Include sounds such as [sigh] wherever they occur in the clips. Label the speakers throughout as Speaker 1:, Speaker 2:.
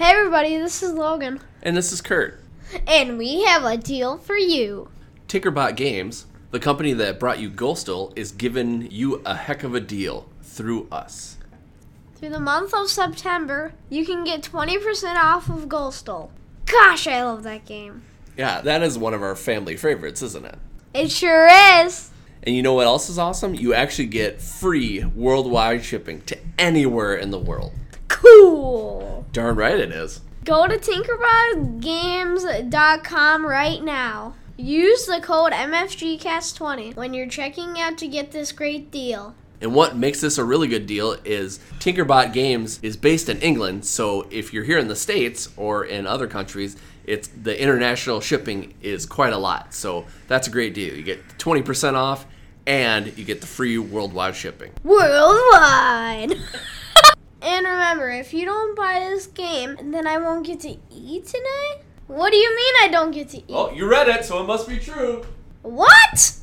Speaker 1: Hey everybody, this is Logan.
Speaker 2: And this is Kurt.
Speaker 1: And we have a deal for you.
Speaker 2: Tinkerbot Games, the company that brought you Ghostal, is giving you a heck of a deal through us.
Speaker 1: Through the month of September, you can get 20% off of Ghostal. Gosh, I love that game.
Speaker 2: Yeah, that is one of our family favorites, isn't it?
Speaker 1: It sure is.
Speaker 2: And you know what else is awesome? You actually get free worldwide shipping to anywhere in the world.
Speaker 1: Cool.
Speaker 2: Darn right it is.
Speaker 1: Go to tinkerbotgames.com right now. Use the code MFGCast20 when you're checking out to get this great deal.
Speaker 2: And what makes this a really good deal is Tinkerbot Games is based in England, so if you're here in the States or in other countries, it's the international shipping is quite a lot. So that's a great deal. You get 20% off and you get the free worldwide shipping.
Speaker 1: Worldwide! [laughs] and remember, if you don't buy this game, then I won't get to eat tonight? What do you mean I don't get to eat?
Speaker 2: Well, you read it, so it must be true.
Speaker 1: What?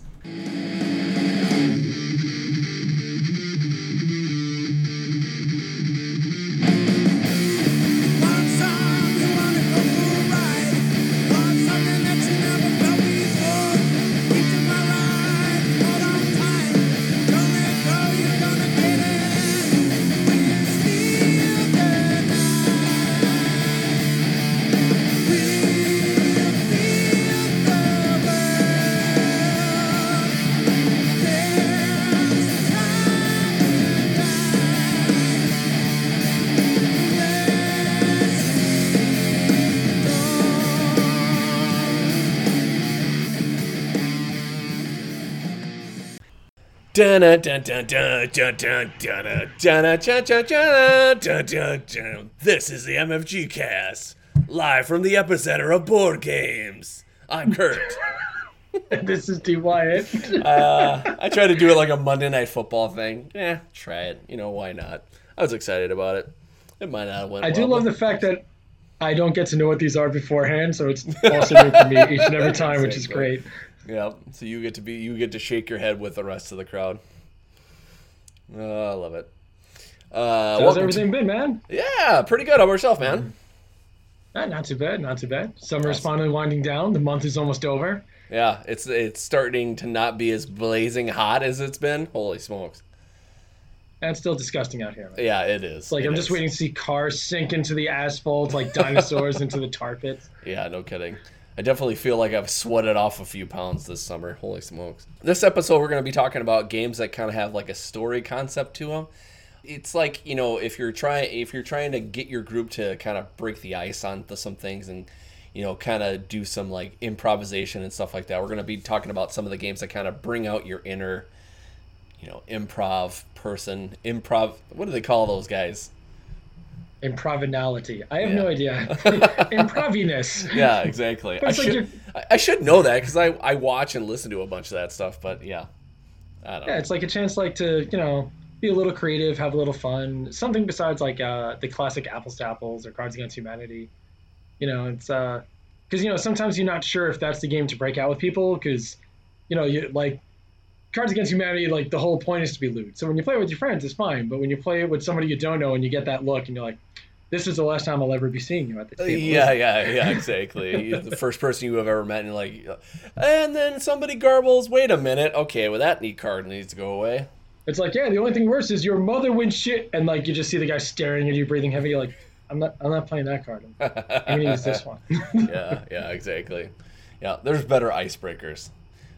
Speaker 2: This is the MFG cast, live from the epicenter of board games. I'm Kurt. [laughs]
Speaker 3: this is D Wyatt.
Speaker 2: uh, I tried to do it like a Monday Night Football thing. Yeah, try it. You know why not? I was excited about it. It might not have went.
Speaker 3: I do
Speaker 2: well,
Speaker 3: love the fact that I don't get to know what these are beforehand, so it's [laughs] also new for me each and every time, which is great.
Speaker 2: Yeah, so you get to be you get to shake your head with the rest of the crowd. Oh, I love it. Uh,
Speaker 3: How's
Speaker 2: welcome to-
Speaker 3: everything been, man?
Speaker 2: yeah, pretty good. How about yourself, man?
Speaker 3: Ah, not too bad, not too bad. Summer is finally winding down. The month is almost over.
Speaker 2: Yeah, it's it's starting to not be as blazing hot as it's been. Holy smokes!
Speaker 3: And it's still disgusting out here. Man.
Speaker 2: Yeah, it is.
Speaker 3: Like
Speaker 2: It
Speaker 3: I'm just waiting to see cars sink into the asphalt like dinosaurs [laughs] into the tar pits.
Speaker 2: Yeah, no kidding. I definitely feel like I've sweated off a few pounds this summer. Holy smokes. This episode, we're going to be talking about games that kind of have like a story concept to them. It's like, you know, if you're trying if you're trying to get your group to kind of break the ice on some things and you know, kind of do some like improvisation and stuff like that. We're going to be talking about some of the games that kind of bring out your inner, you know, improv person, improv. What do they call those guys?
Speaker 3: Improvinality. I have
Speaker 2: Yeah.
Speaker 3: no idea. [laughs] Improviness.
Speaker 2: Yeah, exactly. I
Speaker 3: like
Speaker 2: should, I should know that because I, I watch and listen to a bunch of that stuff. But yeah, I don't
Speaker 3: Yeah,
Speaker 2: know.
Speaker 3: it's like a chance like to, you know, be a little creative, have a little fun. Something besides like uh, the classic apples to apples or Cards Against Humanity. You know, it's uh, because you know sometimes you're not sure if that's the game to break out with people because, you know, you like Cards Against Humanity. Like the whole point is to be loot. So when you play it with your friends, it's fine. But when you play it with somebody you don't know and you get that look and you're like, this is the last time I'll ever be seeing you at the table.
Speaker 2: Yeah, yeah, yeah, exactly. [laughs] The first person you have ever met, and you're like, and then somebody garbles. Wait a minute. Okay, well that neat card needs to go away.
Speaker 3: It's like, yeah, the only thing worse is your mother wins shit, and like you just see the guy staring at you, breathing heavy. You're like, I'm not, I'm not playing that card. I'm, I'm gonna use this [laughs] one. [laughs]
Speaker 2: yeah, yeah, exactly. Yeah, there's better icebreakers.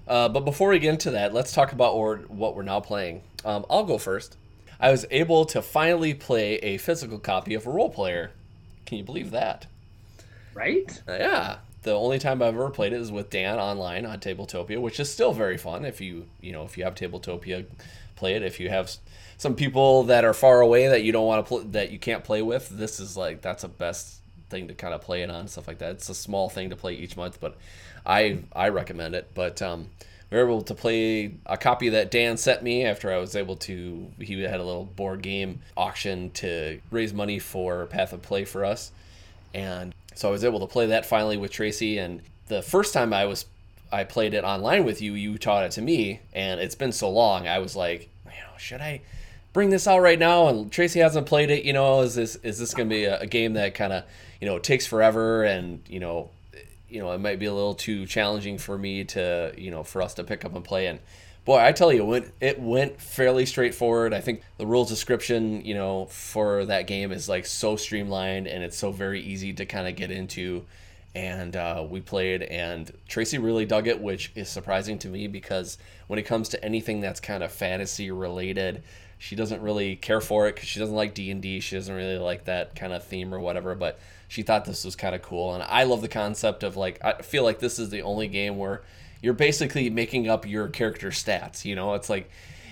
Speaker 2: Uh, but before we get into that, let's talk about or, what we're now playing. Um, I'll go first. I was able to finally play a physical copy of a Roll Player. Can you believe that?
Speaker 3: right?
Speaker 2: Uh, yeah. The only time I've ever played it is with Dan online on Tabletopia, which is still very fun. If you you know if you have Tabletopia, play it. If you have some people that are far away that you don't want to play that you can't play with, this is like that's a best thing to kind of play it on stuff like that. It's a small thing to play each month, but I I recommend it. But um, we were able to play a copy that Dan sent me after I was able to. He had a little board game auction to raise money for Path of Play for us, and so I was able to play that finally with Tracy. And the first time I was I played it online with you, you taught it to me, and it's been so long. I was like, you know, should I bring this out right now and Tracy hasn't played it, you know, is this is this to be a, a game that kind of, you know, takes forever and, you know, you know, it might be a little too challenging for me to, you know, for us to pick up and play and boy, I tell you, it went, it went fairly straightforward. I think the rules description, you know, for that game is like so streamlined and it's so very easy to kind of get into. And uh, we played, and Tracy really dug it, which is surprising to me because when it comes to anything that's kind of fantasy related, she doesn't really care for it because she doesn't like D and D. She doesn't really like that kind of theme or whatever. But she thought this was kind of cool, and I love the concept of like I feel like this is the only game where you're basically making up your character stats. You know, it's like,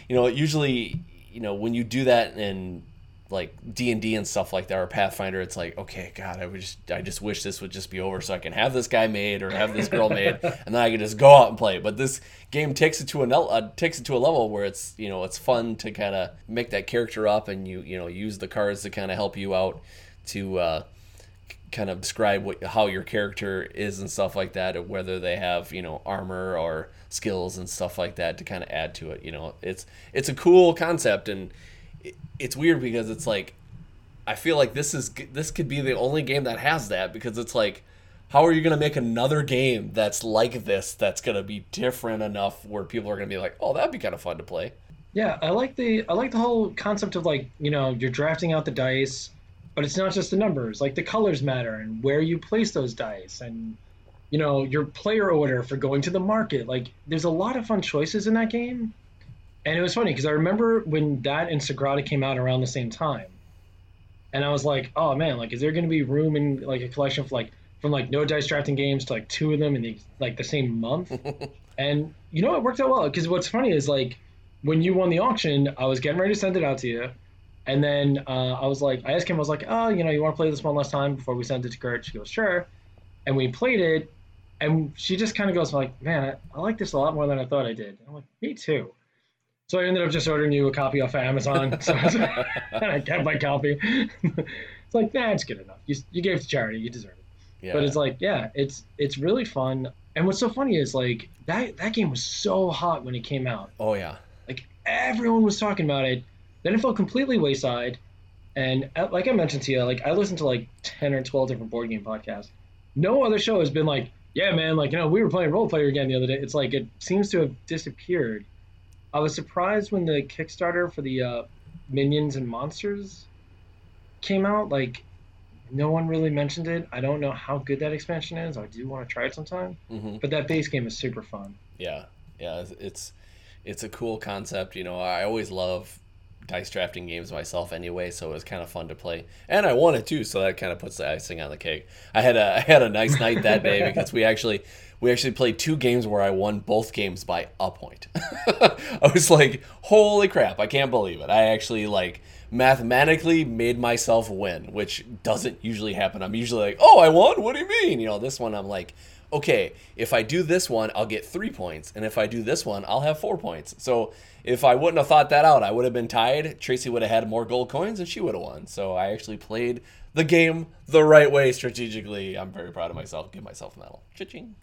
Speaker 2: you know, usually, you know, when you do that in like D and D and stuff like that or Pathfinder, it's like, okay, God, I would just, I just wish this would just be over so I can have this guy made or have this girl made, [laughs] and then I can just go out and play. But this game takes it to a uh, takes it to a level where it's, you know, it's fun to kind of make that character up and you, you know, use the cards to kind of help you out to. Uh, kind of describe what how your character is and stuff like that, whether they have you know armor or skills and stuff like that to kind of add to it. You know, it's it's a cool concept and it's weird because it's like I feel like this is this could be the only game that has that because it's like how are you going to make another game that's like this that's going to be different enough where people are going to be like, "Oh, that'd be kind of fun to play."
Speaker 3: Yeah, I like the I like the whole concept of like, you know, you're drafting out the dice but it's not just the numbers like the colors matter and where you place those dice and you know your player order for going to the market. Like there's a lot of fun choices in that game. And it was funny because i remember when that and sagrada came out around the same time. And i was like oh man like is there going to be room in like a collection of like from like no dice drafting games to like two of them in the like the same month? [laughs] And you know it worked out well because what's funny is like when you won the auction i was getting ready to send it out to you and then uh, I was like, I asked him, I was like, oh, you know, you want to play this one last time before we send it to Kurt? She goes, sure. And we played it, and she just kind of goes like, man, I, I, like this a lot more than I thought I did. I'm like, me too. So I ended up just ordering you a copy off of Amazon. [laughs] so I kept my copy. [laughs] it's like, nah, it's good enough. You, you gave it to charity, you deserve it. Yeah. But it's like, yeah, it's it's really fun. And what's so funny is like that that game was so hot when it came out.
Speaker 2: Oh yeah.
Speaker 3: Like everyone was talking about it then it fell completely wayside. And uh, like I mentioned to you, like I listened to like ten or twelve different board game podcasts. No other show has been like, yeah, man, like you know, we were playing Roll Player again the other day. It's like it seems to have disappeared. I was surprised when the Kickstarter for the uh, Minions and Monsters came out. Like, no one really mentioned it. I don't know how good that expansion is. I do want to try it sometime. Mm-hmm. But that base game is super fun.
Speaker 2: Yeah, yeah, it's it's a cool concept. You know, I always love dice drafting games myself anyway, so it was kind of fun to play. And I won it too, so that kind of puts the icing on the cake. I had a I had a nice night that day [laughs] because we actually we actually played two games where I won both games by a point. [laughs] I was like, "Holy crap, I can't believe it." I actually like mathematically made myself win, which doesn't usually happen. I'm usually like, "Oh, I won? What do you mean?" You know, this one I'm like, okay, if I do this one, I'll get three points. And if I do this one, I'll have four points. So if I wouldn't have thought that out, I would have been tied. Tracy would have had more gold coins and she would have won. So I actually played the game the right way strategically. I'm very proud of myself. Give myself a medal. Cha-ching.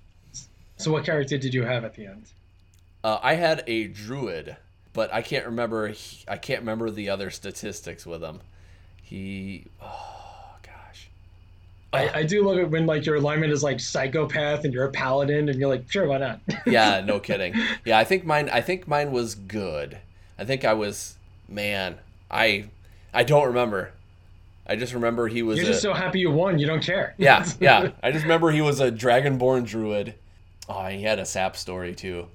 Speaker 3: So what character did you have at the end?
Speaker 2: Uh, I had a druid, but I can't remember. I can't remember the other statistics with him. He. Oh,
Speaker 3: I, oh. I, do love it when like your alignment is like psychopath and you're a paladin and you're like sure why not? [laughs]
Speaker 2: Yeah no kidding. Yeah i think mine i think mine was good. I think i was man i i don't remember. I just remember he was
Speaker 3: you're just a, so happy you won you don't care.
Speaker 2: Yeah [laughs] yeah. I just remember he was a dragonborn druid. Oh he had a sap story too.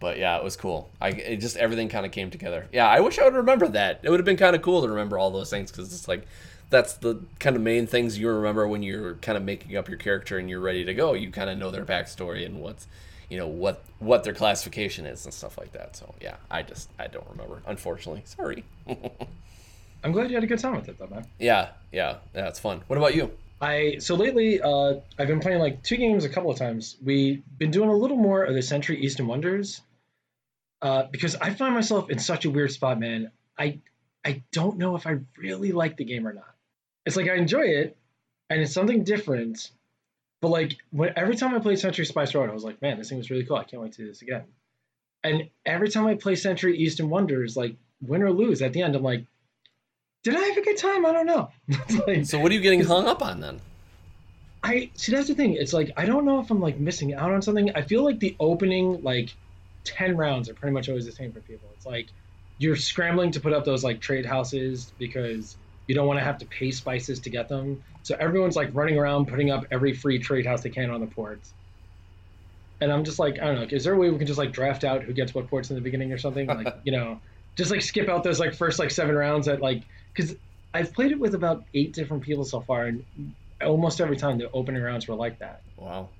Speaker 2: But yeah it was cool. I it just everything kind of came together. Yeah i wish i would remember that. It would have been kind of cool to remember all those things because it's like that's the kind of main things you remember when you're kind of making up your character and you're ready to go. You kind of know their backstory and what's you know what what their classification is and stuff like that. So yeah, I just I don't remember. Unfortunately, sorry. [laughs]
Speaker 3: I'm glad you had a good time with it though, man.
Speaker 2: Yeah, yeah, yeah, it's fun. What about you?
Speaker 3: I so lately uh, I've been playing like two games a couple of times. We've been doing a little more of the Century Eastern Wonders uh, because I find myself in such a weird spot, man. I I don't know if I really like the game or not it's like I enjoy it, and it's something different. But like when, every time I play Century Spice Road, I was like, man, this thing was really cool. I can't wait to do this again. And every time I play Century Eastern Wonders, like win or lose at the end, I'm like, did I have a good time? I don't know. [laughs]
Speaker 2: like, so what are you getting hung up on then?
Speaker 3: I see that's the thing. It's like I don't know if I'm like missing out on something. I feel like the opening like ten rounds are pretty much always the same for people. It's like you're scrambling to put up those like trade houses because you don't want to have to pay spices to get them. So everyone's like running around putting up every free trade house they can on the ports. And I'm just like, I don't know, is there a way we can just like draft out who gets what ports in the beginning or something? [laughs] Like, you know, just like skip out those like first like seven rounds at like because I've played it with about eight different people so far, and almost every time the opening rounds were like that.
Speaker 2: Wow.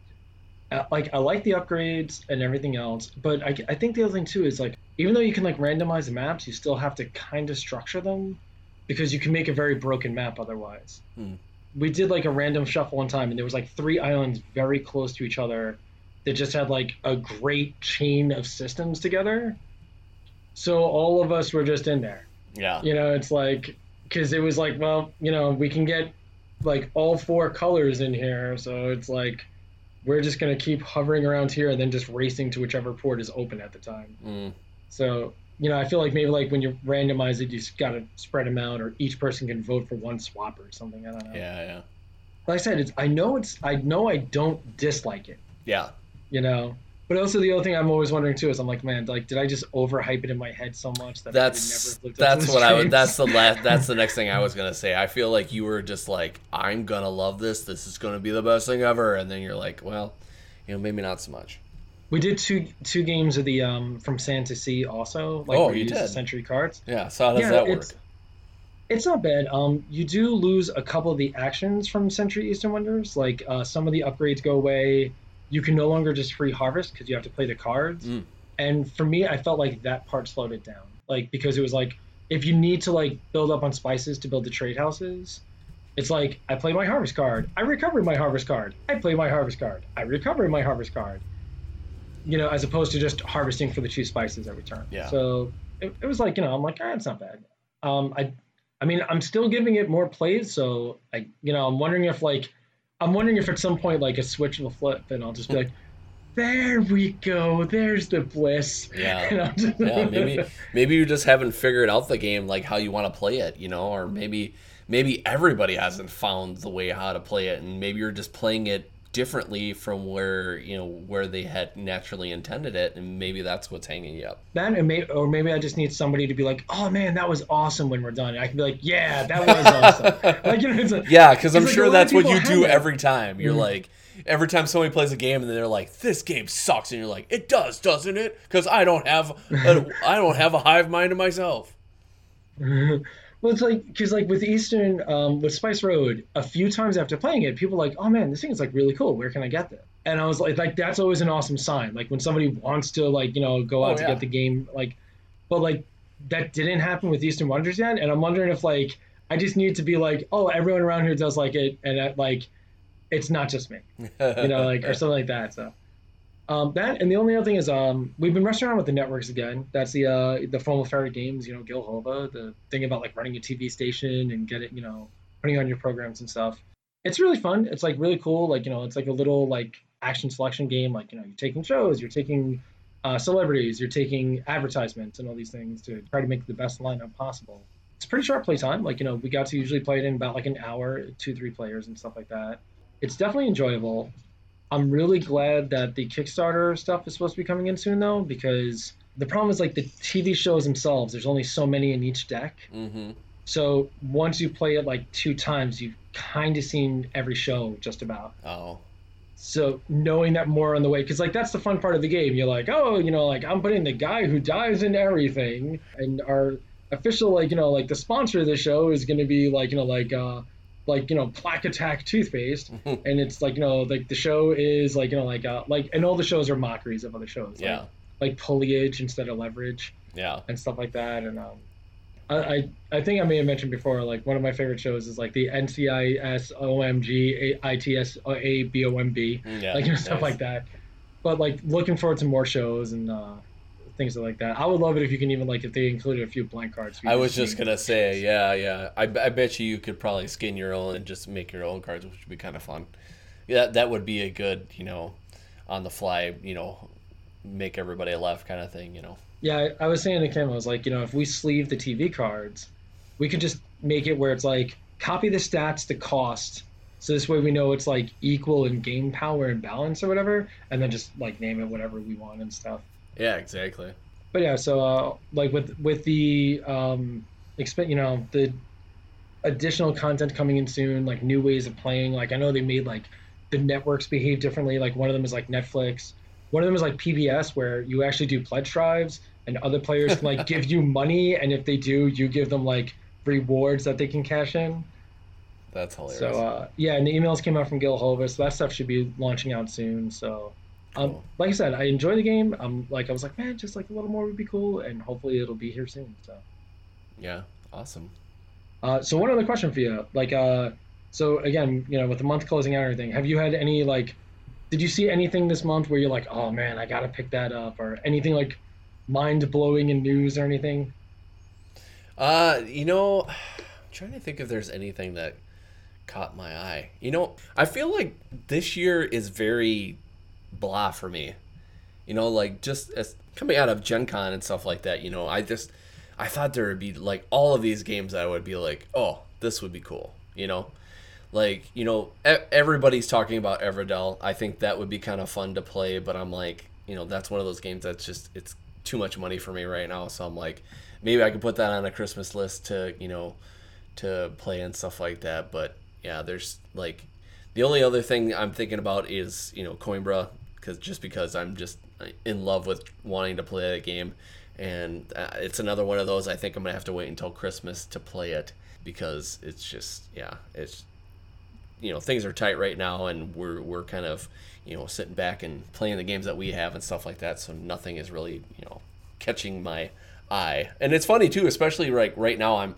Speaker 3: Uh, like I like the upgrades and everything else, but I, I think the other thing too is like even though you can like randomize the maps, you still have to kind of structure them because you can make a very broken map otherwise.
Speaker 2: Hmm.
Speaker 3: We did like a random shuffle one time, and there was like three islands very close to each other that just had like a great chain of systems together. So all of us were just in there.
Speaker 2: Yeah.
Speaker 3: You know, it's like because it was like, well, you know, we can get like all four colors in here, so it's like we're just gonna keep hovering around here and then just racing to whichever port is open at the time.
Speaker 2: Mm.
Speaker 3: So you know, I feel like maybe like when you randomize it, you just gotta spread them out, or each person can vote for one swap or something. I don't know.
Speaker 2: Yeah, yeah.
Speaker 3: Like I said, it's I know it's I know I don't dislike it.
Speaker 2: Yeah.
Speaker 3: You know, but also the other thing I'm always wondering too is I'm like, man, like did I just overhype it in my head so much that
Speaker 2: that's
Speaker 3: I never looked
Speaker 2: that's what I would. That's the last. [laughs] That's the next thing I was gonna say. I feel like you were just like, I'm gonna love this. This is gonna be the best thing ever. And then you're like, well, you know, maybe not so much.
Speaker 3: We did two two games of the um from Sand to Sea also. Like
Speaker 2: Oh, you
Speaker 3: use the
Speaker 2: did?
Speaker 3: Century cards.
Speaker 2: Yeah. So how does
Speaker 3: Yeah,
Speaker 2: that work?
Speaker 3: it's- It's not bad. Um, you do lose a couple of the actions from Century Eastern Wonders. Like uh, some of the upgrades go away. You can no longer just free harvest because you have to play the cards.
Speaker 2: Mm.
Speaker 3: And for me, I felt like that part slowed it down. Like because it was like if you need to like build up on spices to build the trade houses, it's like I play my harvest card, I recover my harvest card, I play my harvest card, I recover my harvest card. You know, as opposed to just harvesting for the two spices every turn.
Speaker 2: Yeah.
Speaker 3: So it, it was like you know I'm like ah, it's not bad. Um, I I mean I'm still giving it more plays, so I you know I'm wondering if like I'm wondering if at some point like a switch will flip and I'll just be [laughs] like. There we go. There's the bliss. [laughs]
Speaker 2: Yeah.
Speaker 3: Just-
Speaker 2: yeah, maybe maybe you just haven't figured out the game like how you want to play it, you know, or maybe maybe everybody hasn't found the way how to play it, and maybe you're just playing it differently from where you know where they had naturally intended it, and maybe that's what's hanging you up.
Speaker 3: that and may, or maybe I just need somebody to be like, "Oh man, that was awesome." When we're done, I can be like, "Yeah, that was awesome." [laughs] like you know, it's like,
Speaker 2: Yeah, because I'm
Speaker 3: like
Speaker 2: sure that's what you do
Speaker 3: that.
Speaker 2: every time. You're
Speaker 3: Mhm.
Speaker 2: like, every time somebody plays a game and they're like, "This game sucks," and you're like, "It does, doesn't it?" Because I don't have, a, [laughs] I don't have a hive mind of myself. [laughs]
Speaker 3: well, it's like because like with Eastern, um, with Spice Road, a few times after playing it, people are like, "Oh man, this thing is like really cool. Where can I get this?" And I was like, like that's always an awesome sign. Like when somebody wants to like you know go out
Speaker 2: Oh,
Speaker 3: to
Speaker 2: yeah.
Speaker 3: get the game, like, but like that didn't happen with Eastern Wonders yet, and I'm wondering if like I just need to be like, "Oh, everyone around here does like it," and that, like it's not just me. you know, like or [laughs] something like that. So um, that and the only other thing is um, we've been messing around with the networks again. That's the uh, the Formal Ferret Games, you know, Gil Hova, the thing about like running a TV station and get it, you know, putting on your programs and stuff. It's really fun. It's like really cool. Like you know, it's like a little like action selection game. Like you know, you're taking shows, you're taking uh, celebrities, you're taking advertisements and all these things to try to make the best lineup possible. It's pretty short play time. Like you know, we got to usually play it in about like an hour, two three players and stuff like that. It's definitely enjoyable. I'm really glad that the Kickstarter stuff is supposed to be coming in soon, though, because the problem is like the TV shows themselves. There's only so many in each deck.
Speaker 2: hmm
Speaker 3: So once you play it like two times, you've kind of seen every show just about.
Speaker 2: Oh,
Speaker 3: So knowing that more on the way, because like that's the fun part of the game. You're like, oh, you know, like I'm putting the guy who dies in everything, and our official like you know like the sponsor of the show is going to be like you know like uh like you know plaque attack toothpaste [laughs] and it's like you know like the show is like you know like uh like and all the shows are mockeries of other shows like,
Speaker 2: yeah,
Speaker 3: like Puliage instead of leverage
Speaker 2: yeah.
Speaker 3: and stuff like that and um I, I I think I may have mentioned before like one of my favorite shows is like the NCIS OMG ITS ABOMB
Speaker 2: Yeah,
Speaker 3: like you know, stuff
Speaker 2: nice.
Speaker 3: like that. But like looking forward to more shows and uh, things like that. I would love it if you can even like if they included a few blank cards.
Speaker 2: I was just gonna say, yeah, yeah. I, I bet you you could probably skin your own and just make your own cards, which would be kind of fun. Yeah, that would be a good, you know, on the fly, you know, make everybody laugh kind of thing, you know.
Speaker 3: Yeah, I, I was saying to Kim, I was like, you know, if we sleeve the TV cards, we could just make it where it's like copy the stats the cost. So this way we know it's like equal in game power and balance or whatever, and then just like name it whatever we want and stuff.
Speaker 2: Yeah, exactly.
Speaker 3: But yeah, so uh, like with with the um, expect you know the additional content coming in soon, like new ways of playing. Like I know they made like the networks behave differently. Like one of them is like Netflix. One of them is like PBS, where you actually do pledge drives, and other players can like [laughs] give you money, and if they do, you give them like rewards that they can cash in.
Speaker 2: That's hilarious.
Speaker 3: So uh, yeah, and the emails came out from Gil Hova, so that stuff should be launching out soon. So, um,
Speaker 2: Cool.
Speaker 3: like I said, I enjoy the game. I'm like I was like, man, just like a little more would be cool, and hopefully it'll be here soon. So,
Speaker 2: yeah, awesome.
Speaker 3: uh, so one other question for you, like, uh, so again, you know, with the month closing out and everything, have you had any like, did you see anything this month where you're like, oh man, I gotta pick that up, or anything like mind blowing in news or anything?
Speaker 2: Uh, you know, I'm trying to think if there's anything that caught my eye. You know, I feel like this year is very blah for me. You know, like just as coming out of Gen Con and stuff like that, you know, I just I thought there would be like all of these games that I would be like, "Oh, this would be cool." You know? Like, you know, everybody's talking about Everdell. I think that would be kind of fun to play, but I'm like, you know, that's one of those games that's just it's too much money for me right now, so I'm like maybe I could put that on a Christmas list to, you know, to play and stuff like that. But yeah, there's like the only other thing I'm thinking about is you know Coimbra because just because I'm just in love with wanting to play that game, and uh, it's another one of those I think I'm gonna have to wait until Christmas to play it because it's just yeah it's you know things are tight right now and we're we're kind of you know sitting back and playing the games that we have and stuff like that. So nothing is really you know catching my eye. And it's funny too especially like right now i'm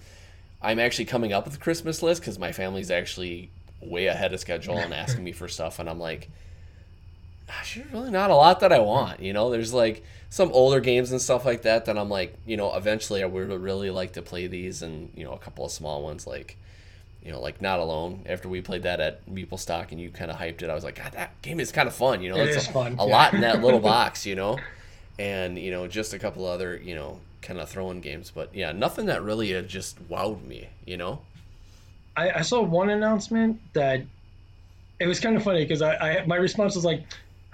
Speaker 2: i'm actually coming up with a christmas list because my family's actually way ahead of schedule and asking me for stuff and i'm like gosh there's really not a lot that i want you know there's like some older games and stuff like that that i'm like you know eventually i would really like to play these and you know a couple of small ones like you know, like Not Alone. After we played that at Meeple Stock and you kind of hyped it, I was like, God, that game is kind of fun. You know,
Speaker 3: It
Speaker 2: it's a,
Speaker 3: fun,
Speaker 2: a
Speaker 3: yeah.
Speaker 2: lot in that little [laughs] box. You know, and you know, just a couple other you know kind of throwing games, but yeah, nothing that really just wowed me. You know,
Speaker 3: I, I saw one announcement that it was kind of funny because I, I my response was like,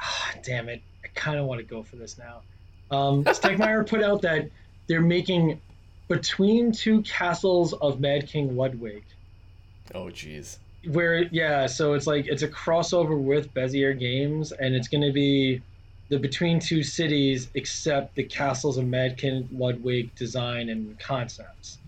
Speaker 3: ah, damn it, I kind of want to go for this now. Um, [laughs] put out that they're making between two castles of Mad King Ludwig.
Speaker 2: oh jeez,
Speaker 3: Where yeah, so it's like it's a crossover with Bezier Games, and it's going to be the between two cities, except the castles of Mad King Ludwig design and concepts.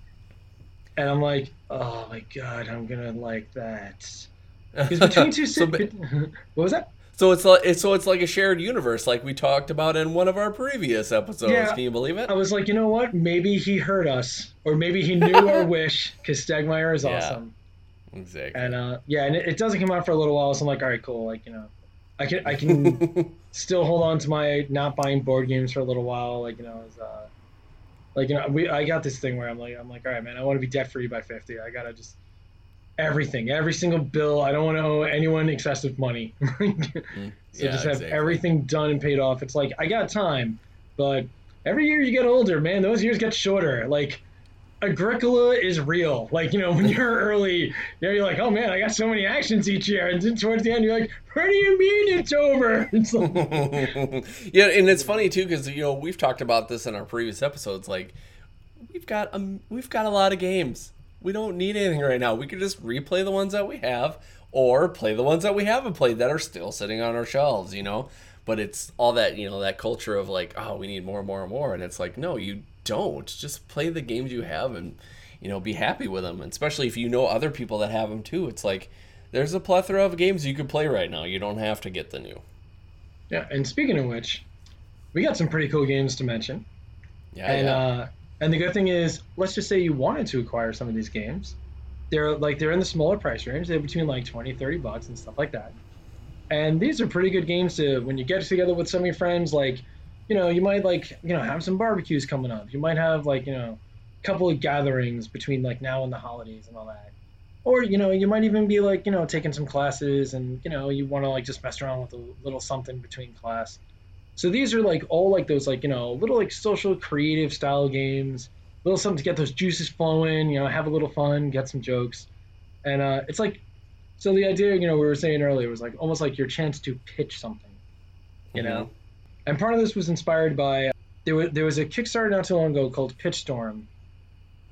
Speaker 3: And I'm like, oh my god, I'm gonna like that. [laughs] Because between two
Speaker 2: so, [laughs]
Speaker 3: what was that?
Speaker 2: so it's like it's so it's like a shared universe, like we talked about in one of our previous episodes.
Speaker 3: Yeah.
Speaker 2: Can you believe it?
Speaker 3: I was like, you know what? Maybe he heard us, or maybe he knew our [laughs] wish, because Stegmaier is
Speaker 2: Yeah.
Speaker 3: awesome.
Speaker 2: Exactly.
Speaker 3: And uh, yeah, and it, it doesn't come out for a little while, so I'm like, all right, cool. Like you know, I can I can still hold on to my not buying board games for a little while. Like you know, as, uh, like you know, we I got this thing where I'm like I'm like, all right, man, I want to be debt free by 50. I gotta just everything, every single bill. I don't want to owe anyone excessive money. [laughs] so mm.
Speaker 2: Yeah,
Speaker 3: just have
Speaker 2: exactly.
Speaker 3: everything done and paid off. It's like I got time, but every year you get older, man. Those years get shorter. Like Agricola is real. Like, you know, when you're early, you're like, oh man, I got so many actions each year. And then towards the end, you're like, what do you mean it's over? [laughs] It's like, [laughs]
Speaker 2: yeah, and it's funny too because you know we've talked about this in our previous episodes. Like we've got um, we've got a lot of games. We don't need anything right now. We could just replay the ones that we have, or play the ones that we haven't played that are still sitting on our shelves. You know, but it's all that you know that culture of like, oh, we need more and more and more, and it's like, no, you don't. Just play the games you have and you know be happy with them. And especially if you know other people that have them too. It's like there's a plethora of games you could play right now. You don't have to get the new.
Speaker 3: yeah. And speaking of which, we got some pretty cool games to mention.
Speaker 2: Yeah,
Speaker 3: and
Speaker 2: yeah.
Speaker 3: uh, and the good thing is, let's just say you wanted to acquire some of these games. They're like they're in the smaller price range. They're between like 20, 30 bucks and stuff like that. And these are pretty good games to when you get together with some of your friends. Like, you know, you might like you know have some barbecues coming up. You might have like you know a couple of gatherings between like now and the holidays and all that. Or you know you might even be like you know taking some classes and you know you want to like just mess around with a little something between class. So these are like all like those like you know little like social creative style games, little something to get those juices flowing. You know, have a little fun, get some jokes, and uh, it's like so the idea you know we were saying earlier was like almost like your chance to pitch something, you know, and part of this was inspired by there was there was a Kickstarter not too long ago called Pitchstorm,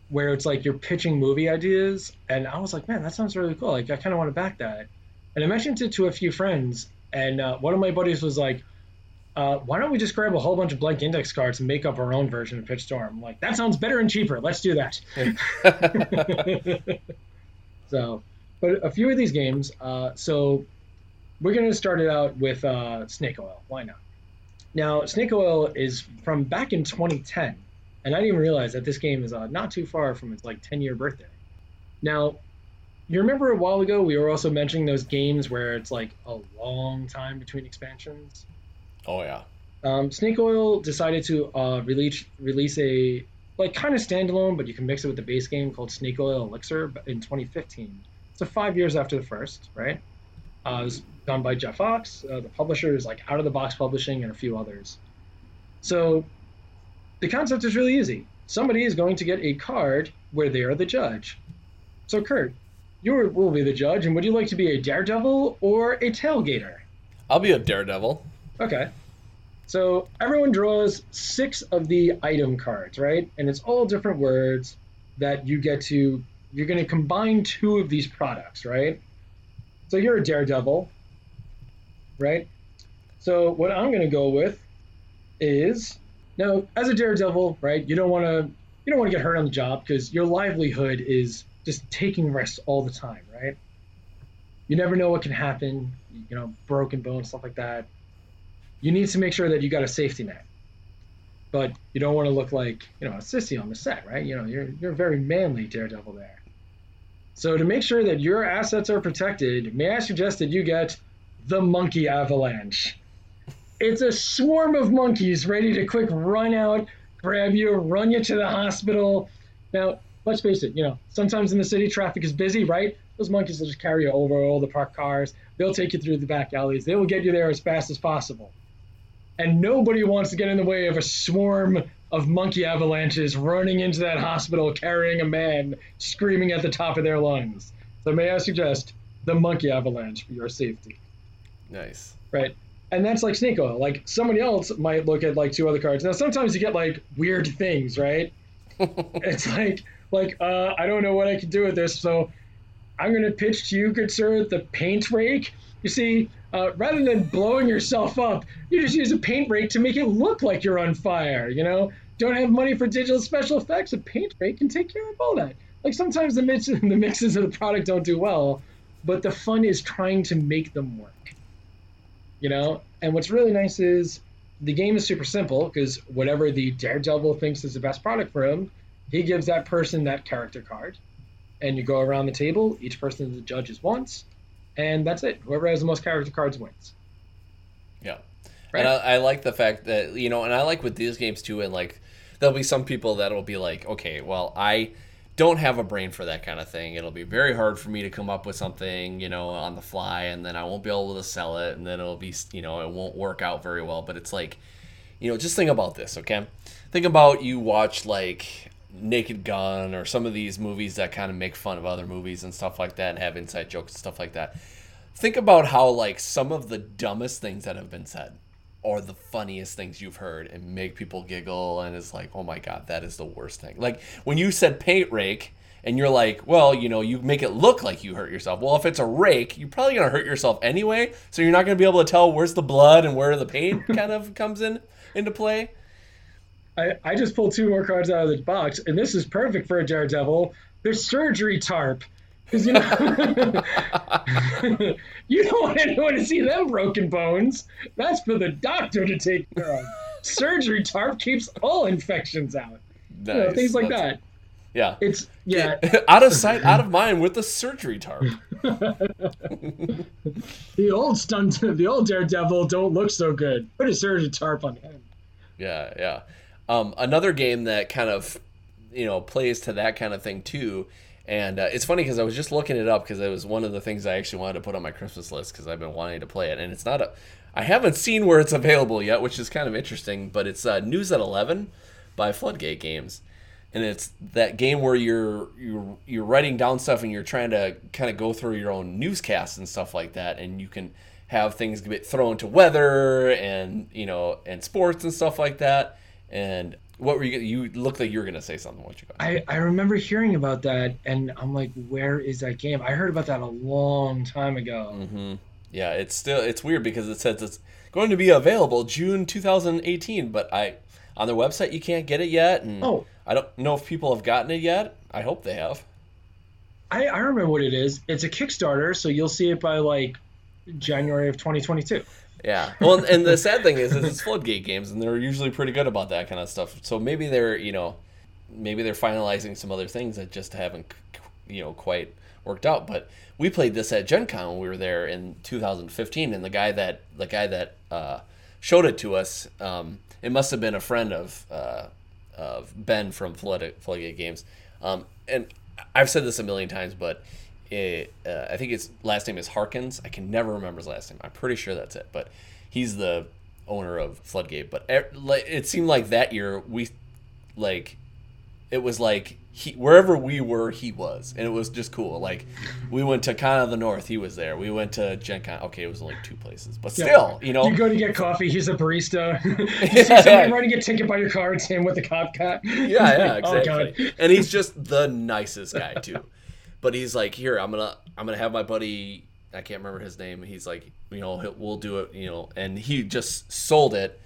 Speaker 3: where it's like you're pitching movie ideas, and I was like, man, that sounds really cool. Like I kind of want to back that, and I mentioned it to a few friends, and uh, one of my buddies was like. Uh, why don't we just grab a whole bunch of blank index cards and make up our own version of Pitchstorm? Like, that sounds better and cheaper. Let's do that. [laughs] [laughs] so, but a few of these games. Uh, so, we're going to start it out with uh, Snake Oil. Why not? Now, Snake Oil is from back in 2010, and I didn't even realize that this game is uh, not too far from its like 10 year birthday. Now, you remember a while ago we were also mentioning those games where it's like a long time between expansions.
Speaker 2: Oh yeah.
Speaker 3: Um, Snake Oil decided to uh, release release a like kind of standalone, but you can mix it with the base game called Snake Oil Elixir in 2015. So five years after the first, right? Uh, it was done by Jeff Ochs. Uh, the publisher is like Out of the Box Publishing and a few others. So the concept is really easy. Somebody is going to get a card where they are the judge. So Kurt, you will be the judge, and would you like to be a daredevil or a tailgater?
Speaker 2: I'll be a daredevil.
Speaker 3: Okay. So everyone draws six of the item cards, right? And it's all different words that you get to. You're going to combine two of these products, right? So you're a daredevil, right? So what I'm going to go with is now as a daredevil, right? You don't want to you don't want to get hurt on the job because your livelihood is just taking risks all the time, right? You never know what can happen, you know, broken bones, stuff like that. You need to make sure that you got a safety net. But you don't want to look like, you know, a sissy on the set, right? You know, you're you're a very manly daredevil there. So to make sure that your assets are protected, may I suggest that you get the monkey avalanche. It's a swarm of monkeys ready to quick run out, grab you, run you to the hospital. Now, let's face it, you know, sometimes in the city traffic is busy, right? Those monkeys will just carry you over all the parked cars. They'll take you through the back alleys. They will get you there as fast as possible. And nobody wants to get in the way of a swarm of monkey avalanches running into that hospital carrying a man screaming at the top of their lungs. So may I suggest the monkey avalanche for your safety?
Speaker 2: Nice.
Speaker 3: Right. And that's like snake oil. Like somebody else might look at like two other cards. Now sometimes you get like weird things, right? [laughs] it's like like uh, I don't know what I can do with this, so I'm gonna pitch to you, good sir, the paint rake. You see, uh, rather than blowing yourself up, you just use a paint rake to make it look like you're on fire. You know, don't have money for digital special effects. A paint rake can take care of all that. Like sometimes the mix, [laughs] the mixes of the product don't do well, but the fun is trying to make them work. You know, and what's really nice is the game is super simple because whatever the daredevil thinks is the best product for him, he gives that person that character card, and you go around the table. Each person is the judges once and that's it. Whoever has the most character cards wins.
Speaker 2: Yeah, right? and I, I, like the fact that you know, and I like with these games too. And like, there'll be some people that'll be like, okay, well, I don't have a brain for that kind of thing. It'll be very hard for me to come up with something, you know, on the fly, and then I won't be able to sell it, and then it'll be, you know, it won't work out very well. But it's like, you know, just think about this, okay? Think about you watch like Naked Gun or some of these movies that kind of make fun of other movies and stuff like that and have inside jokes and stuff like that. Think about how like some of the dumbest things that have been said are the funniest things you've heard and make people giggle and it's like, "Oh my god, that is the worst thing." Like when you said paint rake and you're like, "Well, you know, you make it look like you hurt yourself." Well, if it's a rake, you're probably going to hurt yourself anyway, so you're not going to be able to tell where's the blood and where the paint [laughs] kind of comes in into play.
Speaker 3: I, I just pulled two more cards out of the box, and this is perfect for a Daredevil. There's surgery tarp. Because you know, [laughs] you don't want anyone to see them broken bones. That's for the doctor to take care of. surgery tarp keeps all infections out. Nice. You know, things like That's, that.
Speaker 2: Yeah.
Speaker 3: It's yeah. [laughs]
Speaker 2: out of sight, out of mind with the surgery tarp. [laughs]
Speaker 3: the old stunt the old daredevil don't look so good. Put a surgery tarp on him.
Speaker 2: Yeah, yeah. Um, another game that kind of you know plays to that kind of thing too, And uh, it's funny because I was just looking it up because it was one of the things I actually wanted to put on my Christmas list because I've been wanting to play it, and it's not a. I haven't seen where it's available yet, which is kind of interesting. But it's uh, News at Eleven by Floodgate Games, and it's that game where you're you're you're writing down stuff and you're trying to kind of go through your own newscasts and stuff like that, and you can have things get thrown to weather and you know and sports and stuff like that. And what were you? You looked like you were gonna say something. What you got?
Speaker 3: I, I remember hearing about that, and I'm like, where is that game? I heard about that a long time ago.
Speaker 2: Mm-hmm. Yeah, it's still it's weird because it says it's going to be available June 2018, but I on their website you can't get it yet, and
Speaker 3: Oh.
Speaker 2: I don't know if people have gotten it yet. I hope they have.
Speaker 3: I, I remember what it is. It's a Kickstarter, so you'll see it by like January of 2022.
Speaker 2: Yeah. Well, and the sad thing is, is it's Floodgate games, and they're usually pretty good about that kind of stuff. So maybe they're, you know, maybe they're finalizing some other things that just haven't, you know, quite worked out. But we played this at Gen Con when we were there in 2015, and the guy that the guy that uh, showed it to us, um, it must have been a friend of uh, of Ben from Flood, Floodgate Games. Um, and I've said this a million times, but it, uh, I think his last name is Harkins. I can never remember his last name. I'm pretty sure that's it. But he's the owner of Floodgate. But it seemed like that year we like it was like he wherever we were he was and it was just cool like we went to Con of the North he was there we went to Gen Con okay it was only two places but still you know
Speaker 3: You go to get coffee, he's a barista. [laughs] you [laughs] see somebody writing a ticket by your car, it's him with a cop cat.
Speaker 2: yeah, yeah, [laughs]
Speaker 3: Oh,
Speaker 2: exactly.
Speaker 3: God.
Speaker 2: and he's just the nicest guy too. But he's like, here, I'm gonna, I'm gonna have my buddy. I can't remember his name. He's like, you know, we'll do it, you know. And he just sold it.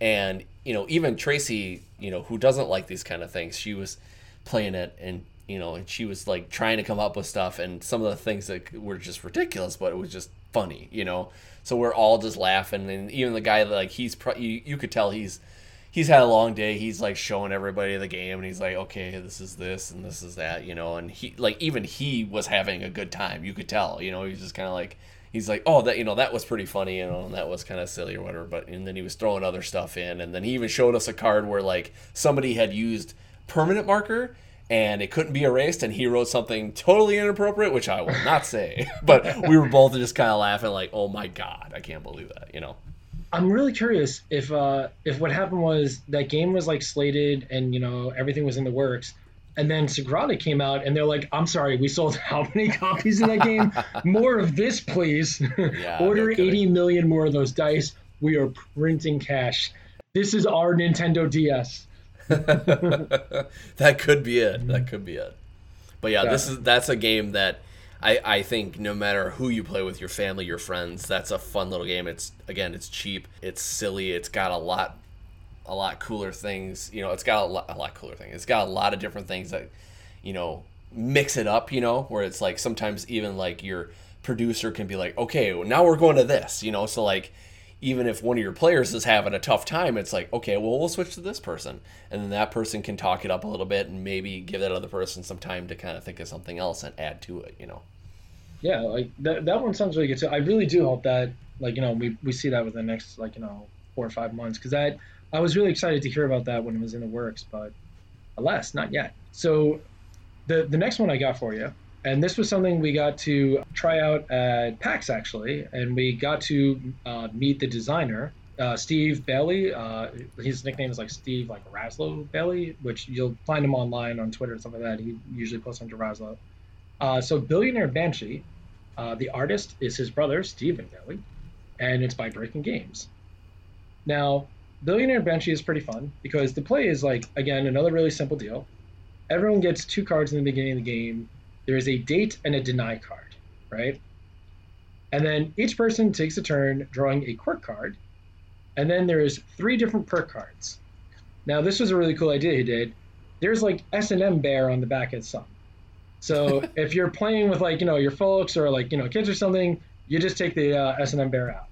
Speaker 2: And you know, even Tracy, you know, who doesn't like these kind of things, she was playing it, and you know, and she was like trying to come up with stuff, and some of the things that were just ridiculous, but it was just funny, you know. So we're all just laughing, and even the guy, like, he's, pro- you, you could tell he's he's had a long day. He's like showing everybody the game, and he's like, okay, this is this and this is that, you know. And he like even he was having a good time. You could tell, you know. He's just kind of like he's like, oh, that you know that was pretty funny, you know, and that was kind of silly or whatever. But and then he was throwing other stuff in, and then he even showed us a card where like somebody had used permanent marker. And it couldn't be erased, and he wrote something totally inappropriate, which I will not say. [laughs] but we were both just kind of laughing, like, "Oh my god, I can't believe that," you know.
Speaker 3: I'm really curious if uh, if what happened was that game was like slated and you know everything was in the works, and then Sagrada came out and they're like, "I'm sorry, we sold [laughs] how many copies of that game? [laughs] More of this, please.
Speaker 2: Yeah, [laughs]
Speaker 3: Order
Speaker 2: no
Speaker 3: 80 million more of those dice. We are printing cash. This is our Nintendo DS."
Speaker 2: that could be it. That could be it. But yeah, this is that's a game that I I think no matter who you play with, your family, your friends, that's a fun little game. It's again, it's cheap, it's silly, it's got a lot a lot cooler things. You know, it's got a lot a lot cooler things. It's got a lot of different things that you know mix it up. You know, where it's like sometimes even like your producer can be like, okay, well, now we're going to this. You know, so like even if one of your players is having a tough time, it's like, okay, well, we'll switch to this person. And then that person can talk it up a little bit and maybe give that other person some time to kind of think of something else and add to it, you know?
Speaker 3: Yeah, like that, that one sounds really good too. I really do hope that, like, you know, we, we see that within the next, like, you know, four or five months. Because that, I was really excited to hear about that when it was in the works, but alas, not yet. So the, the next one I got for you, and this was something we got to try out at PAX actually, and we got to uh, meet the designer, uh, Steve Bailey. Uh, his nickname is like Steve, like Raslo Bailey, which you'll find him online on Twitter and stuff like that. He usually posts under Raslo. Uh, so Billionaire Banshee, uh, the artist is his brother Stephen Bailey, and it's by Breaking Games. Now, Billionaire Banshee is pretty fun because the play is like again another really simple deal. Everyone gets two cards in the beginning of the game. There is a date and a deny card, right? And then each person takes a turn drawing a quirk card, and then there's three different perk cards. Now, this was a really cool idea he did. There's like S and M bear on the back of some. So [laughs] if you're playing with like you know your folks or like you know kids or something, you just take the uh, S and M bear out.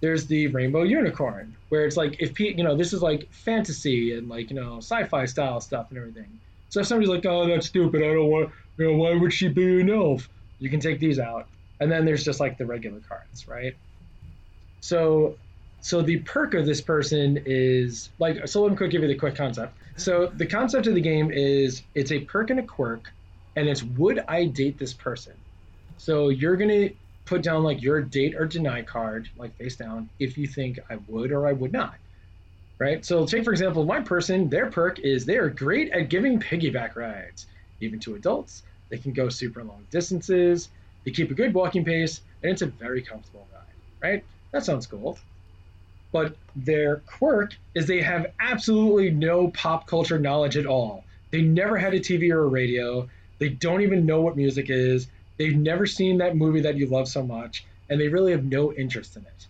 Speaker 3: There's the rainbow unicorn, where it's like if you know this is like fantasy and like you know sci-fi style stuff and everything. So if somebody's like, oh that's stupid, I don't want, you know, why would she be an elf? You can take these out, and then there's just like the regular cards, right? So so the perk of this person is like so let me quick give you the quick concept so the concept of the game is it's a perk and a quirk and it's would I date this person? So you're gonna put down like your date or deny card, like face down, if you think I would or I would not. Right? So take for example, my person, their perk is they are great at giving piggyback rides, even to adults. They can go super long distances, they keep a good walking pace, and it's a very comfortable ride. Right? That sounds cool. But their quirk is they have absolutely no pop culture knowledge at all. They never had a TV or a radio. They don't even know what music is. They've never seen that movie that you love so much, and they really have no interest in it.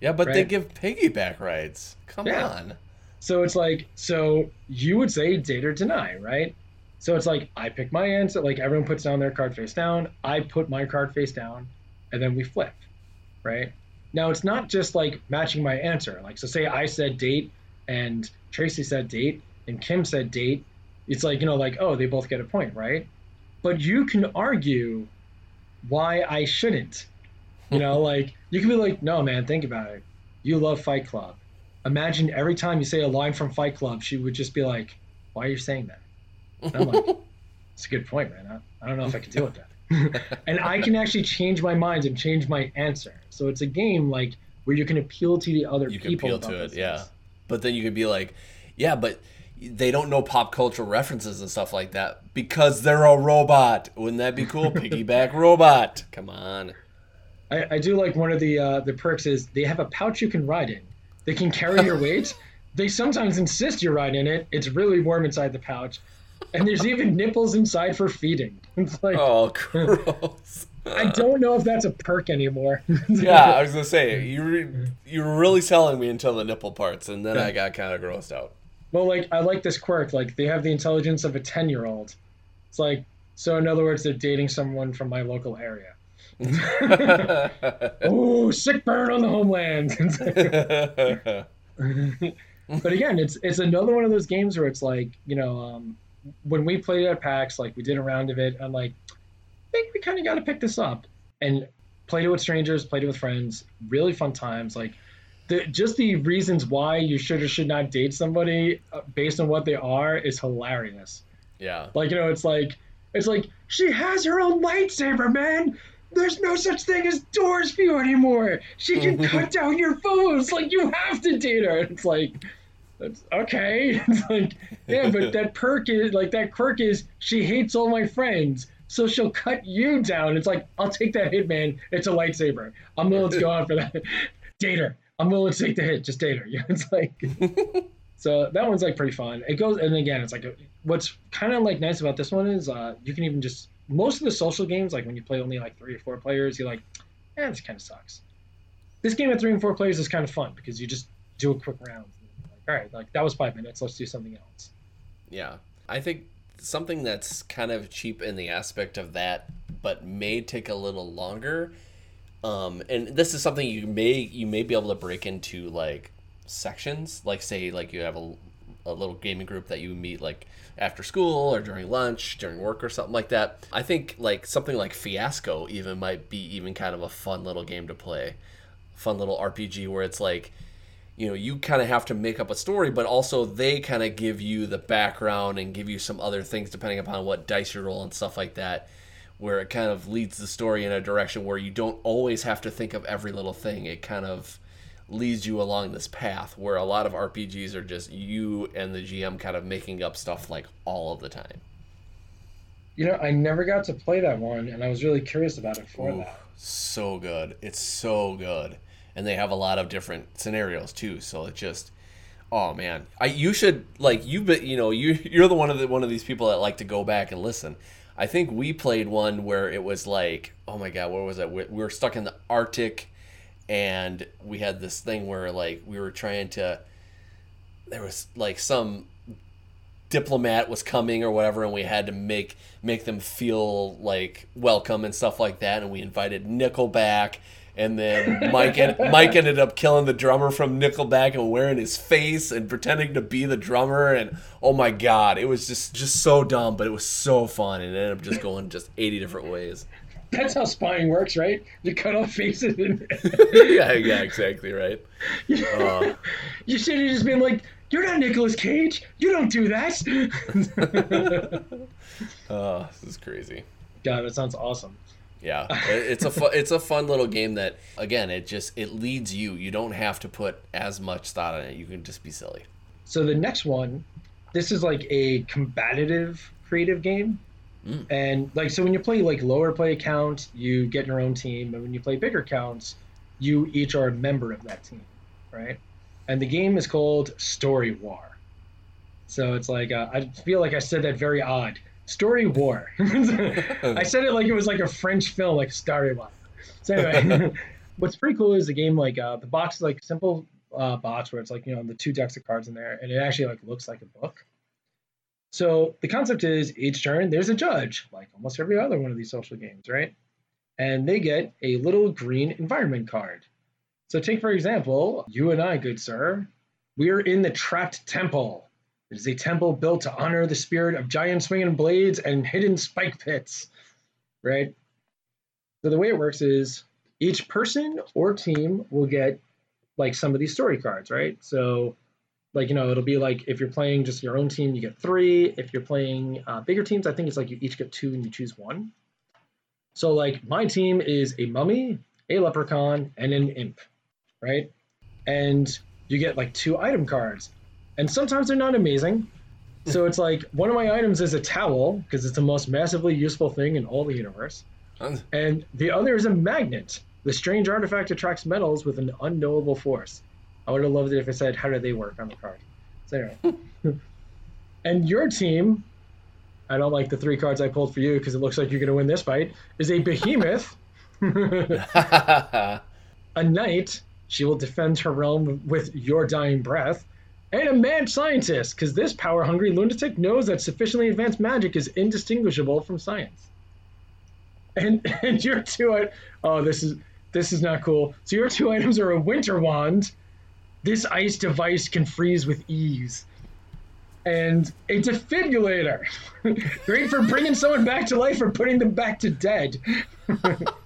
Speaker 2: Yeah, but they give piggyback rides. Come
Speaker 3: Yeah.
Speaker 2: on.
Speaker 3: So it's like, so you would say date or deny, right? So it's like, I pick my answer, like everyone puts down their card face down, I put my card face down, and then we flip, right? Now it's not just like matching my answer. Like, so say I said date and Tracy said date and Kim said date. It's like, you know, like, oh, they both get a point, right? But you can argue why I shouldn't. You know, [laughs] like, you can be like, no, man, think about it. You love Fight Club imagine every time you say a line from Fight Club, she would just be like, "Why are you saying that?" And I'm like, [laughs] "It's a good point, man. I, I don't know if I can deal with that." [laughs] and I can actually change my mind and change my answer. So it's a game like where you can appeal to the other
Speaker 2: You can appeal to it,
Speaker 3: those
Speaker 2: yeah. But then you could be like, yeah, but they don't know pop culture references and stuff like that because they're a robot. Wouldn't that be cool? [laughs] Piggyback robot. Come on.
Speaker 3: I, I do like one of the uh, the perks is they have a pouch you can ride in. They can carry your [laughs] weight. They sometimes insist you ride in it. It's really warm inside the pouch, and there's even nipples inside for feeding. [laughs] It's like
Speaker 2: Oh, gross.
Speaker 3: I don't know if that's a perk anymore.
Speaker 2: yeah, I was gonna say you re- you were really selling me until the nipple parts, and then I got kind of grossed out.
Speaker 3: Well, like I like this quirk. Like they have the intelligence of a ten-year-old. It's like so. In other words, they're dating someone from my local area. [laughs] oh, sick burn on the homeland. [laughs] but again, it's it's another one of those games where it's like you know, um, when we played at PAX, like we did a round of it. I'm like, I think we kind of got to pick this up and played it with strangers, played it with friends. Really fun times. Like the just the reasons why you should or should not date somebody uh, based on what they are is hilarious.
Speaker 2: yeah.
Speaker 3: Like you know, it's like it's like she has her own lightsaber, man. There's no such thing as doors for you anymore. She can [laughs] cut down your foes. Like you have to date her. It's like, that's okay. [laughs] It's like, yeah, but [laughs] that perk is like that quirk is she hates all my friends, so she'll cut you down. It's like I'll take that hit, man. It's a lightsaber. I'm willing to go out for that. date her. I'm willing to take the hit. Just date her. [laughs] Yeah, it's like. So that one's like pretty fun. It goes, and again, it's like a, what's kind of like nice about this one is uh, you can even just most of the social games, like when you play only like three or four players, you're like, eh, this kind of sucks. This game at three and four players is kind of fun because you just do a quick round. Like, all right, like that was five minutes. Let's do something else.
Speaker 2: Yeah. I think something that's kind of cheap in the aspect of that, but may take a little longer. Um, and this is something you may you may be able to break into like sections, like say like you have a, a little gaming group that you meet like after school or during lunch, during work or something like that. I think like something like Fiasco even might be even kind of a fun little game to play. Fun little RPG where it's like you know you kind of have to make up a story but also they kind of give you the background and give you some other things depending upon what dice you roll and stuff like that where it kind of leads the story in a direction where you don't always have to think of every little thing. It kind of leads you along this path where a lot of rpgs are just you and the gm kind of making up stuff like all of the time.
Speaker 3: You know, I never got to play that one, and I was really curious about it for
Speaker 2: Ooh,
Speaker 3: that.
Speaker 2: so good. It's so good. And they have a lot of different scenarios too so it just oh man. I you should like you've been you know you [laughs] you're the one of the one of these people that like to go back and listen i think we played one where it was like oh my god where was we we were stuck in the arctic and we had this thing where like we were trying to there was like some diplomat was coming or whatever and we had to make make them feel like welcome and stuff like that. And we invited Nickelback and then [laughs] Mike en- Mike ended up killing the drummer from Nickelback and wearing his face and pretending to be the drummer and oh my god it was just just so dumb but it was so fun and it ended up just going just 80 different ways
Speaker 3: That's how spying works, right? You cut off faces. And [laughs] [laughs]
Speaker 2: yeah yeah exactly right Uh,
Speaker 3: you should have just been like, You're not Nicolas Cage. You don't do that.
Speaker 2: Oh, this is crazy.
Speaker 3: God, that sounds awesome.
Speaker 2: Yeah, [laughs] it's a fu- it's a fun little game that again it just it leads you. You don't have to put as much thought on it. You can just be silly.
Speaker 3: So the next one, this is like a combative creative game.
Speaker 2: Mm.
Speaker 3: And like so when you play like lower play count, you get your own team, and when you play bigger counts, you each are a member of that team, right? And the game is called Story War. So it's like uh, I feel like I said that very odd. Story War. [laughs] I said it like it was like a French film, like Story War. So anyway, [laughs] what's pretty cool is the game like uh, the box is like simple uh, box where it's like you know the two decks of cards in there, and it actually like looks like a book. So the concept is each turn there's a judge, like almost every other one of these social games, right? And they get a little green environment card. So take for example, you and I, good sir, we're in the trapped temple. It is a temple built to honor the spirit of giant swinging blades and hidden spike pits, right? So the way it works is each person or team will get like some of these story cards, right? So like you know it'll be like if you're playing just your own team you get three if you're playing uh, bigger teams i think it's like you each get two and you choose one so like my team is a mummy a leprechaun and an imp right and you get like two item cards and sometimes they're not amazing so it's like one of my items is a towel because it's the most massively useful thing in all the universe and the other is a magnet the strange artifact attracts metals with an unknowable force I would have loved it if it said how do they work on the card. So anyway. [laughs] and your team, I don't like the three cards I pulled for you because it looks like you're going to win this fight, is a behemoth, [laughs] a knight. She will defend her realm with your dying breath. And a mad scientist, because this power hungry lunatic knows that sufficiently advanced magic is indistinguishable from science. And [laughs] and your two oh this is this is not cool. So your two items are a winter wand, this ice device can freeze with ease. And a defibrillator. [laughs] Great for bringing someone back to life or putting them back to dead. [laughs]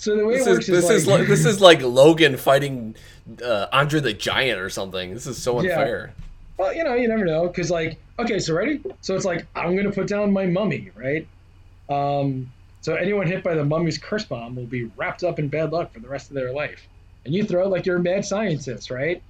Speaker 3: so the way
Speaker 2: This
Speaker 3: it
Speaker 2: is
Speaker 3: works
Speaker 2: this
Speaker 3: is,
Speaker 2: is
Speaker 3: like,
Speaker 2: like this is like Logan fighting uh, Andre the Giant or something. This is so
Speaker 3: Yeah.
Speaker 2: unfair.
Speaker 3: well, you know, you never know. Because, like, okay, so ready? So it's like, I'm going to put down my mummy, right? Um, so anyone hit by the mummy's curse bomb will be wrapped up in bad luck for the rest of their life. And you throw it like you're a mad scientist, right?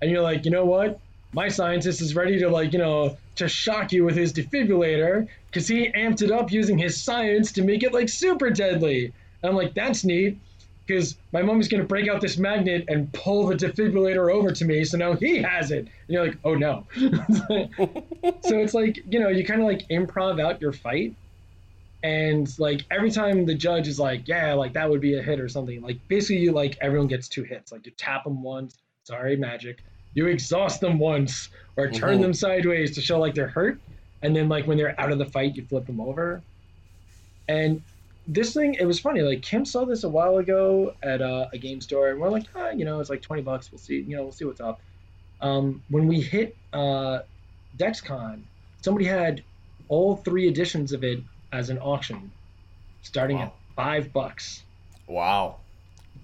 Speaker 3: And you're like, you know what? My scientist is ready to, like, you know, to shock you with his defibrillator because he amped it up using his science to make it, like, super deadly. And I'm like, that's neat because my mommy's going to break out this magnet and pull the defibrillator over to me. So now he has it. And you're like, oh no. [laughs] so it's like, you know, you kind of like improv out your fight. And like every time the judge is like, yeah, like that would be a hit or something, like basically you like everyone gets two hits. Like you tap them once, sorry, magic. You exhaust them once or turn
Speaker 2: Mhm.
Speaker 3: them sideways to show like they're hurt. And then like when they're out of the fight, you flip them over. And this thing, it was funny. Like Kim saw this a while ago at uh, a game store, and we're like, ah, you know, it's like twenty bucks. We'll see, you know, we'll see what's up. Um, when we hit uh, DexCon, somebody had all three editions of it as an auction, starting
Speaker 2: Wow.
Speaker 3: at five bucks,
Speaker 2: Wow.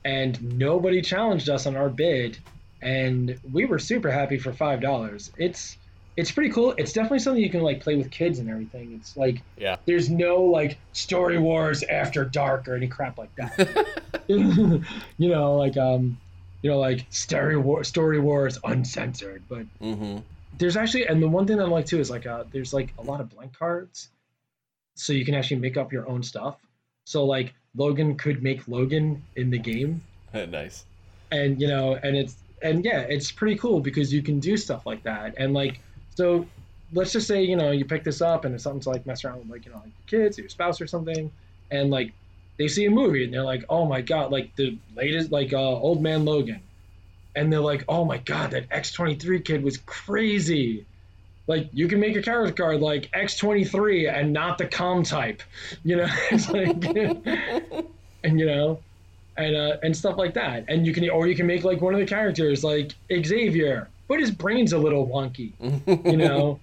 Speaker 3: and nobody challenged us on our bid, and we were super happy for five dollars. It's it's pretty cool. It's definitely something you can like play with kids and everything. It's like
Speaker 2: Yeah.
Speaker 3: there's no like story wars after dark or any crap like that. [laughs] [laughs] you know, like um, you know, like story war, story wars uncensored. But
Speaker 2: Mm-hmm.
Speaker 3: there's actually, and the one thing that I like too is like uh, there's like a lot of blank cards, so you can actually make up your own stuff. So like Logan could make Logan in the game, [laughs]
Speaker 2: nice.
Speaker 3: and you know, and it's and yeah, it's pretty cool because you can do stuff like that, and like so. Let's just say you know you pick this up and it's something to like mess around with like you know like your kids or your spouse or something, and like they see a movie and they're like, oh my god, like the latest like uh, Old Man Logan, and they're like, oh my god, that X23 kid was crazy. Like you can make a character card like X23 and not the com type, you know, [laughs] it's like, [laughs] and you know, and uh, and stuff like that. And you can or you can make like one of the characters like Xavier, but his brain's a little wonky, you [laughs] know,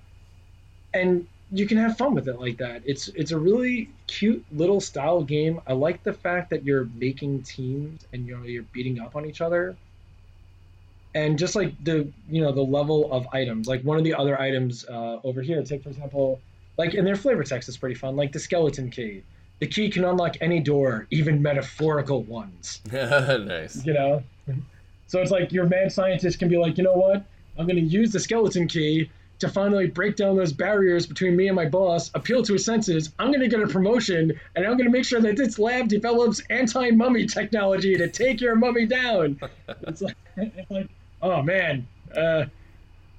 Speaker 3: and you can have fun with it like that. It's it's a really cute little style game. I like the fact that you're making teams and you're you're beating up on each other. and just like the you know the level of items like one of the other items uh, over here take for example like in their flavor text is pretty fun like the skeleton key the key can unlock any door even metaphorical ones [laughs]
Speaker 2: nice.
Speaker 3: you know so it's like your mad scientist can be like you know what i'm going to use the skeleton key to finally break down those barriers between me and my boss appeal to his senses. I'm going to get a promotion and i'm going to make sure that this lab develops anti-mummy technology to take your mummy down. [laughs] It's like, it's [laughs] like oh man. Uh,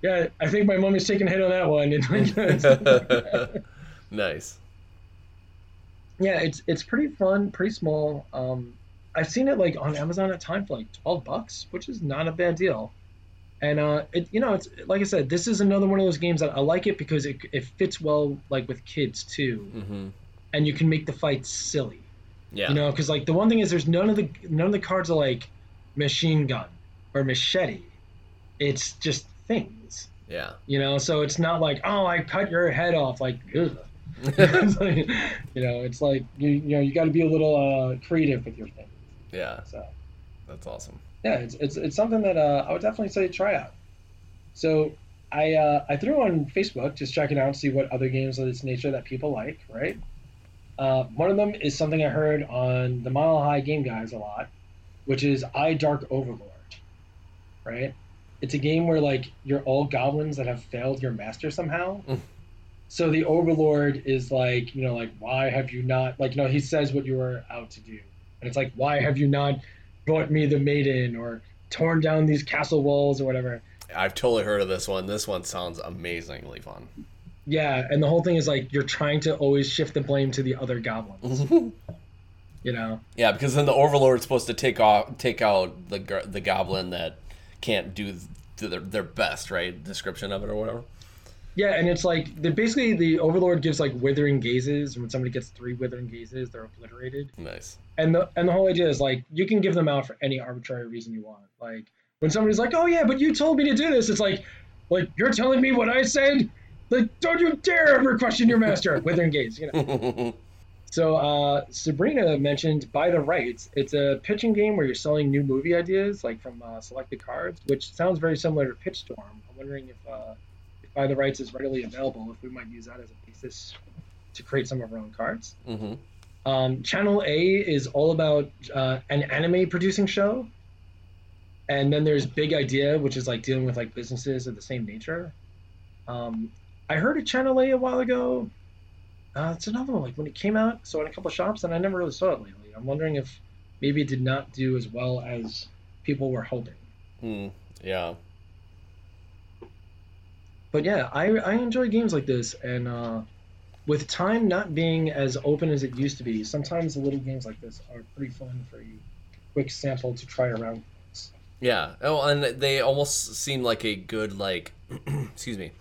Speaker 3: yeah i think my mummy's taking a hit on that one. [laughs]
Speaker 2: Nice.
Speaker 3: yeah it's it's pretty fun pretty small. Um i've seen it like on amazon at time for like 12 bucks which is not a bad deal and uh it you know it's like i said this is another one of those games that i like it because it, it fits well like with kids too
Speaker 2: hmm
Speaker 3: and you can make the fights silly
Speaker 2: Yeah.
Speaker 3: you know because like the one thing is there's none of the none of the cards are like machine gun or machete it's just things
Speaker 2: yeah.
Speaker 3: you know so it's not like oh i cut your head off like ugh. Like, [laughs] [laughs] you know it's like you you know you got to be a little uh creative with your things
Speaker 2: yeah.
Speaker 3: so
Speaker 2: That's awesome.
Speaker 3: Yeah it's it's, it's something that uh, i would definitely say try out. So i uh, i threw on facebook just checking out to see what other games of this nature that people like right? Uh, one of them is something i heard on the mile high game guys a lot which is Aye Dark Overlord right? It's a game where like you're all goblins that have failed your master somehow.
Speaker 2: Mm.
Speaker 3: so the overlord is like you know like why have you not like you know he says what you were out to do. And it's like why have you not brought me the maiden or torn down these castle walls or whatever
Speaker 2: I've totally heard of this one. This one sounds amazingly fun.
Speaker 3: yeah and the whole thing is like you're trying to always shift the blame to the other goblins [laughs] you know
Speaker 2: Yeah, because then the Overlord's supposed to take off, take out the the goblin that can't do th- their, their best, right? Description of it or whatever.
Speaker 3: Yeah and it's like the, basically the overlord gives like withering gazes and when somebody gets three withering gazes they're obliterated
Speaker 2: Nice.
Speaker 3: and the and the whole idea is like you can give them out for any arbitrary reason you want. Like when somebody's like, "Oh yeah, but you told me to do this," it's like, like you're telling me what I said. Like, don't you dare ever question your master. [laughs] Withering gaze, you know. [laughs] So uh, Sabrina mentioned Buy the Rights. It's a pitching game where you're selling new movie ideas, like from uh, selected cards, which sounds very similar to Pitch Storm. I'm wondering if, uh, if Buy the Rights is readily available, if we might use that as a basis to create some of our own cards.
Speaker 2: hmm
Speaker 3: Um, Channel A is all about uh, an anime producing show, and then there's Big Idea, which is like dealing with like businesses of the same nature. Um, I heard of Channel A a while ago. Uh, it's another one. Like when it came out, so in a couple of shops, and I never really saw it lately. I'm wondering if maybe it did not do as well as people were hoping.
Speaker 2: Mm, yeah.
Speaker 3: But yeah, I I enjoy games like this, and uh, with time not being as open as it used to be, sometimes little games like this are pretty fun for a quick sample to try around.
Speaker 2: Yeah. Oh, and they almost seem like a good like, [clears throat] excuse me,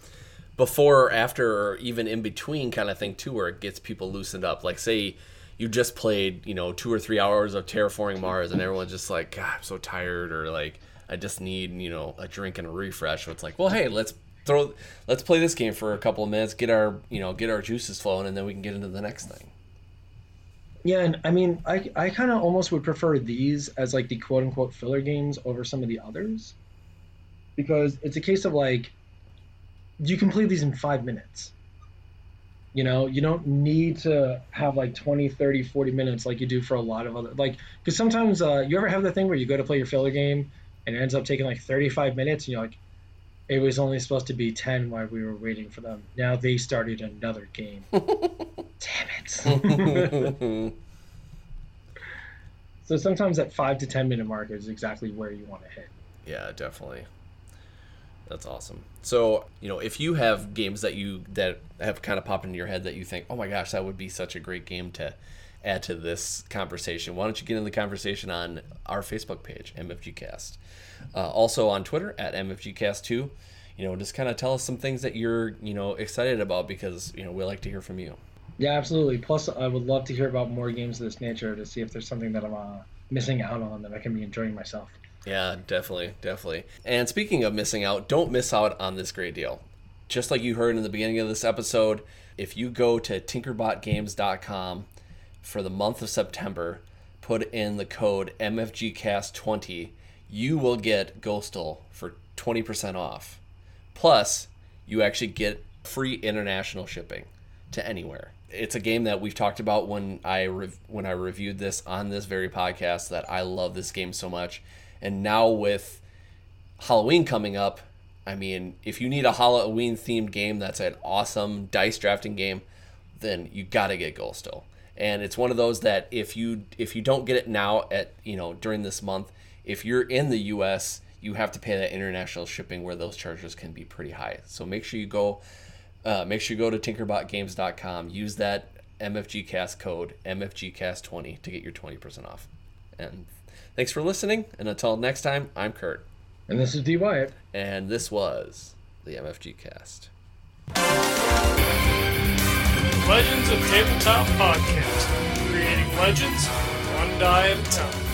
Speaker 2: before, or after, or even in between kind of thing too, where it gets people loosened up. Like, say you just played, you know, two or three hours of terraforming Mars, and everyone's just like, God, I'm so tired, or like, I just need, you know, a drink and a refresh. So it's like, well, hey, let's throw, let's play this game for a couple of minutes, get our, you know, get our juices flowing, and then we can get into the next thing.
Speaker 3: Yeah, and I mean, I I kind of almost would prefer these as like the quote unquote filler games over some of the others, because it's a case of like, you can play these in five minutes. You know, you don't need to have like 20, 30, 40 minutes like you do for a lot of other like because sometimes uh, you ever have the thing where you go to play your filler game and it ends up taking like 35 minutes and you're like it was only supposed to be 10 while we were waiting for them. Now they started another game. [laughs] Damn it. [laughs] So sometimes that five to ten minute mark is exactly where you want to hit.
Speaker 2: Yeah, definitely. That's awesome. So, you know, if you have games that you that have kind of popped into your head that you think, "Oh my gosh, that would be such a great game to add to this conversation," why don't you get in the conversation on our Facebook page, MFGcast. Uh, also on Twitter at MFGcast2. You know, just kind of tell us some things that you're, you know, excited about because, you know, we like to hear from you.
Speaker 3: Yeah, absolutely. Plus, I would love to hear about more games of this nature to see if there's something that I'm uh, missing out on that I can be enjoying myself.
Speaker 2: Yeah, definitely, definitely. And speaking of missing out, don't miss out on this great deal. Just like you heard in the beginning of this episode, if you go to tinkerbotgames.com for the month of September, put in the code MFGCast20, you will get Ghostel for 20% off. Plus, you actually get free international shipping to anywhere. It's a game that we've talked about when I rev- when I reviewed this on this very podcast that I love this game so much. And now with Halloween coming up, I mean, if you need a Halloween themed game that's an awesome dice drafting game, then you got to get Ghostel. And it's one of those that if you if you don't get it now at you know during this month, if you're in the U.S., you have to pay that international shipping where those charges can be pretty high. So make sure you go, uh, make sure you go to tinkerbotgames.com. Use that MFGcast code MFGcast20 to get your 20% off. And thanks for listening. And until next time, I'm Kurt.
Speaker 3: And this is D Wyatt.
Speaker 2: And this was the MFG Cast.
Speaker 4: Legends of Tabletop Podcast. Creating legends one die at a time.